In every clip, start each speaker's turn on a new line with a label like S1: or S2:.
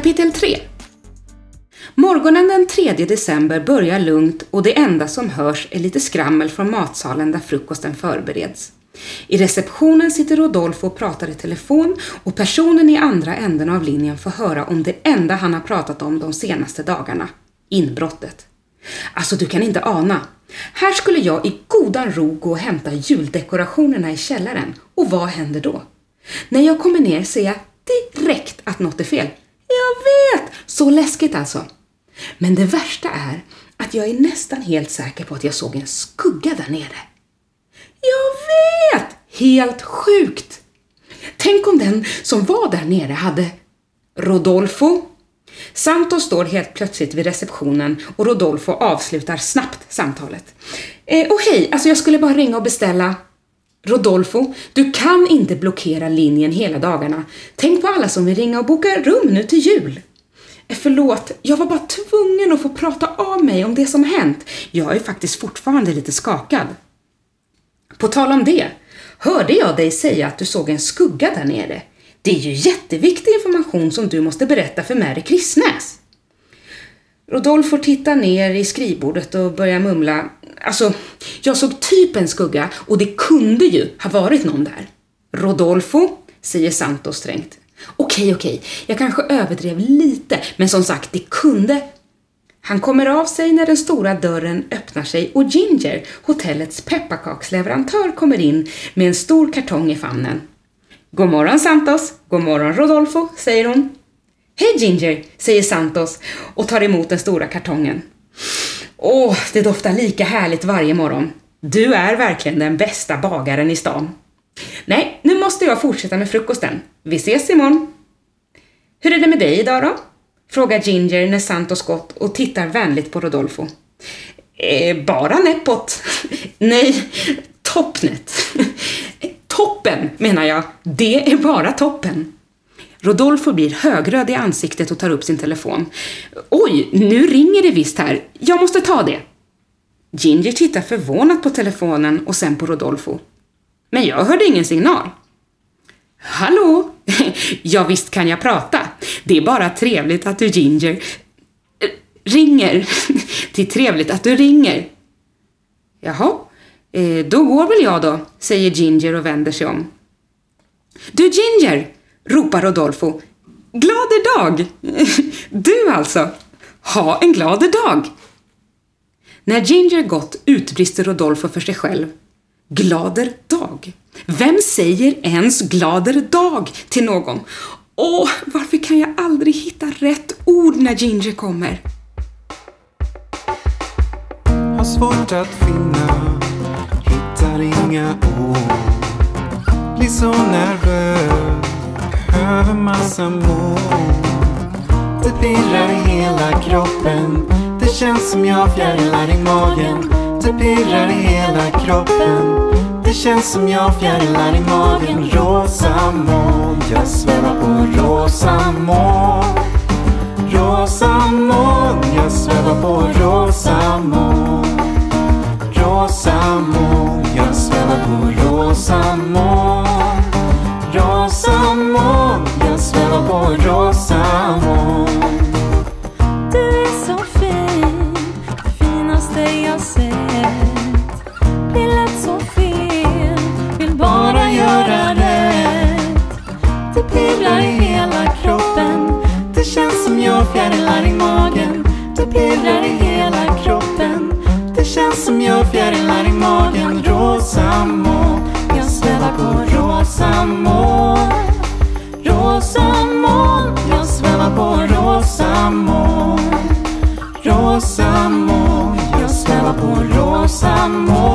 S1: Kapitel 3 Morgonen den 3 december börjar lugnt och det enda som hörs är lite skrammel från matsalen där frukosten förbereds. I receptionen sitter Rodolfo och pratar i telefon och personen i andra änden av linjen får höra om det enda han har pratat om de senaste dagarna. Inbrottet. Alltså, du kan inte ana. Här skulle jag i godan ro gå och hämta juldekorationerna i källaren och vad händer då? När jag kommer ner ser jag direkt att något är fel. Jag vet! Så läskigt alltså. Men det värsta är att jag är nästan helt säker på att jag såg en skugga där nere. Jag vet! Helt sjukt! Tänk om den som var där nere hade Rodolfo. Santos står helt plötsligt vid receptionen och Rodolfo avslutar snabbt samtalet. Eh, och hej, alltså jag skulle bara ringa och beställa Rodolfo, du kan inte blockera linjen hela dagarna. Tänk på alla som vill ringa och boka rum nu till jul. Eh, förlåt, jag var bara tvungen att få prata av mig om det som hänt. Jag är faktiskt fortfarande lite skakad. På tal om det, hörde jag dig säga att du såg en skugga där nere? Det är ju jätteviktig information som du måste berätta för Mary Kristnäs. Rodolfo tittar ner i skrivbordet och börjar mumla. Alltså, jag såg typ en skugga och det kunde ju ha varit någon där. Rodolfo, säger Santos strängt. Okej, okej, jag kanske överdrev lite, men som sagt, det kunde han kommer av sig när den stora dörren öppnar sig och Ginger, hotellets pepparkaksleverantör, kommer in med en stor kartong i famnen. God morgon Santos, god morgon Rodolfo, säger hon. Hej Ginger, säger Santos och tar emot den stora kartongen. Åh, det doftar lika härligt varje morgon. Du är verkligen den bästa bagaren i stan. Nej, nu måste jag fortsätta med frukosten. Vi ses imorgon. Hur är det med dig idag då? Frågar Ginger när Santos gått och tittar vänligt på Rodolfo. Eh, bara Neppot. Nej, Toppnet. toppen menar jag. Det är bara toppen. Rodolfo blir högröd i ansiktet och tar upp sin telefon. Oj, nu ringer det visst här. Jag måste ta det. Ginger tittar förvånat på telefonen och sen på Rodolfo. Men jag hörde ingen signal. Hallå? ja, visst kan jag prata. Det är bara trevligt att du Ginger ringer. det är trevligt att du ringer. Jaha, eh, då går väl jag då, säger Ginger och vänder sig om. Du Ginger! Ropar Rodolfo. Glader dag! du alltså! Ha en glad dag! När Ginger gått utbrister Rodolfo för sig själv. Glader dag? Vem säger ens glader dag till någon? Åh, varför kan jag aldrig hitta rätt ord när Ginger kommer?
S2: Har svårt att finna, hittar inga ord. Blir så nervös, behöver massa mod. Det pirrar i hela kroppen, det känns som jag fjärilar i magen. Det pirrar i hela kroppen. Det känns som jag fjärilar i magen. Rosa moln, jag svävar på rosa moln. Rosa moln, jag svävar på rosa moln. Rosa moln, jag svävar på rosa moln.
S3: Pirrar i magen. Det pirrar i hela kroppen. Det känns som jag fjärilar i magen. Rosa moln, jag svävar på rosa moln. Rosa moln, jag svävar på rosa moln. Rosa moln, jag svävar på rosa moln.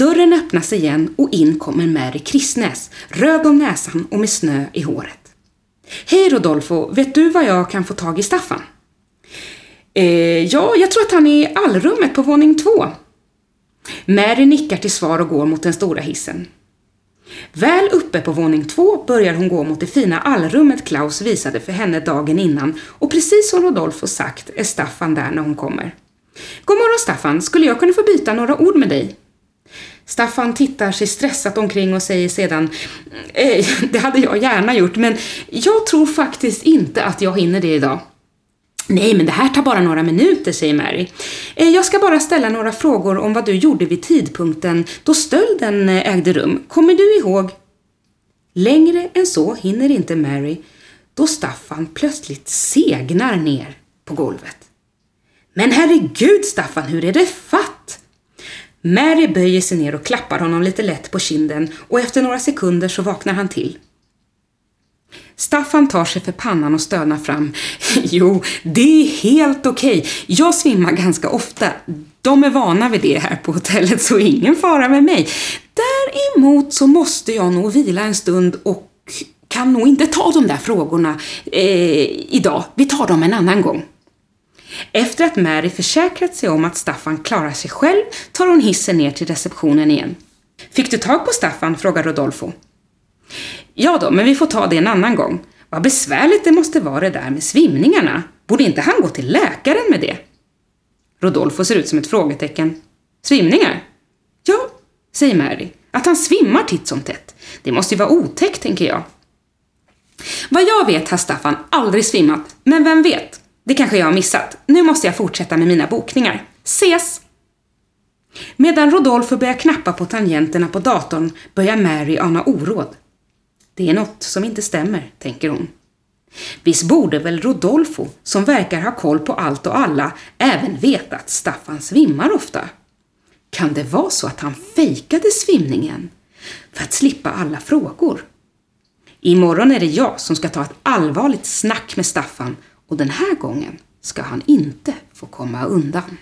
S1: Dörren öppnas igen och in kommer Mary Kristnäs, röd om näsan och med snö i håret. Hej Rodolfo, vet du var jag kan få tag i Staffan? Eh, ja, jag tror att han är i allrummet på våning två. Mary nickar till svar och går mot den stora hissen. Väl uppe på våning två börjar hon gå mot det fina allrummet Klaus visade för henne dagen innan och precis som Rodolfo sagt är Staffan där när hon kommer. God morgon Staffan, skulle jag kunna få byta några ord med dig? Staffan tittar sig stressat omkring och säger sedan eh, Det hade jag gärna gjort, men jag tror faktiskt inte att jag hinner det idag. Nej, men det här tar bara några minuter, säger Mary. Eh, jag ska bara ställa några frågor om vad du gjorde vid tidpunkten då stölden eh, ägde rum. Kommer du ihåg? Längre än så hinner inte Mary då Staffan plötsligt segnar ner på golvet. Men herregud Staffan, hur är det? Mary böjer sig ner och klappar honom lite lätt på kinden och efter några sekunder så vaknar han till. Staffan tar sig för pannan och stönar fram. Jo, det är helt okej. Okay. Jag svimmar ganska ofta. De är vana vid det här på hotellet så ingen fara med mig. Däremot så måste jag nog vila en stund och kan nog inte ta de där frågorna eh, idag. Vi tar dem en annan gång. Efter att Mary försäkrat sig om att Staffan klarar sig själv tar hon hissen ner till receptionen igen. Fick du tag på Staffan? frågar Rodolfo. Ja då, men vi får ta det en annan gång. Vad besvärligt det måste vara det där med svimningarna. Borde inte han gå till läkaren med det? Rodolfo ser ut som ett frågetecken. Svimningar? Ja, säger Mary. Att han svimmar titt som tätt. Det måste ju vara otäckt, tänker jag. Vad jag vet har Staffan aldrig svimmat, men vem vet? Det kanske jag har missat. Nu måste jag fortsätta med mina bokningar. Ses! Medan Rodolfo börjar knappa på tangenterna på datorn börjar Mary ana oråd. Det är något som inte stämmer, tänker hon. Visst borde väl Rodolfo, som verkar ha koll på allt och alla, även veta att Staffan svimmar ofta? Kan det vara så att han fejkade svimningen för att slippa alla frågor? Imorgon är det jag som ska ta ett allvarligt snack med Staffan och den här gången ska han inte få komma undan.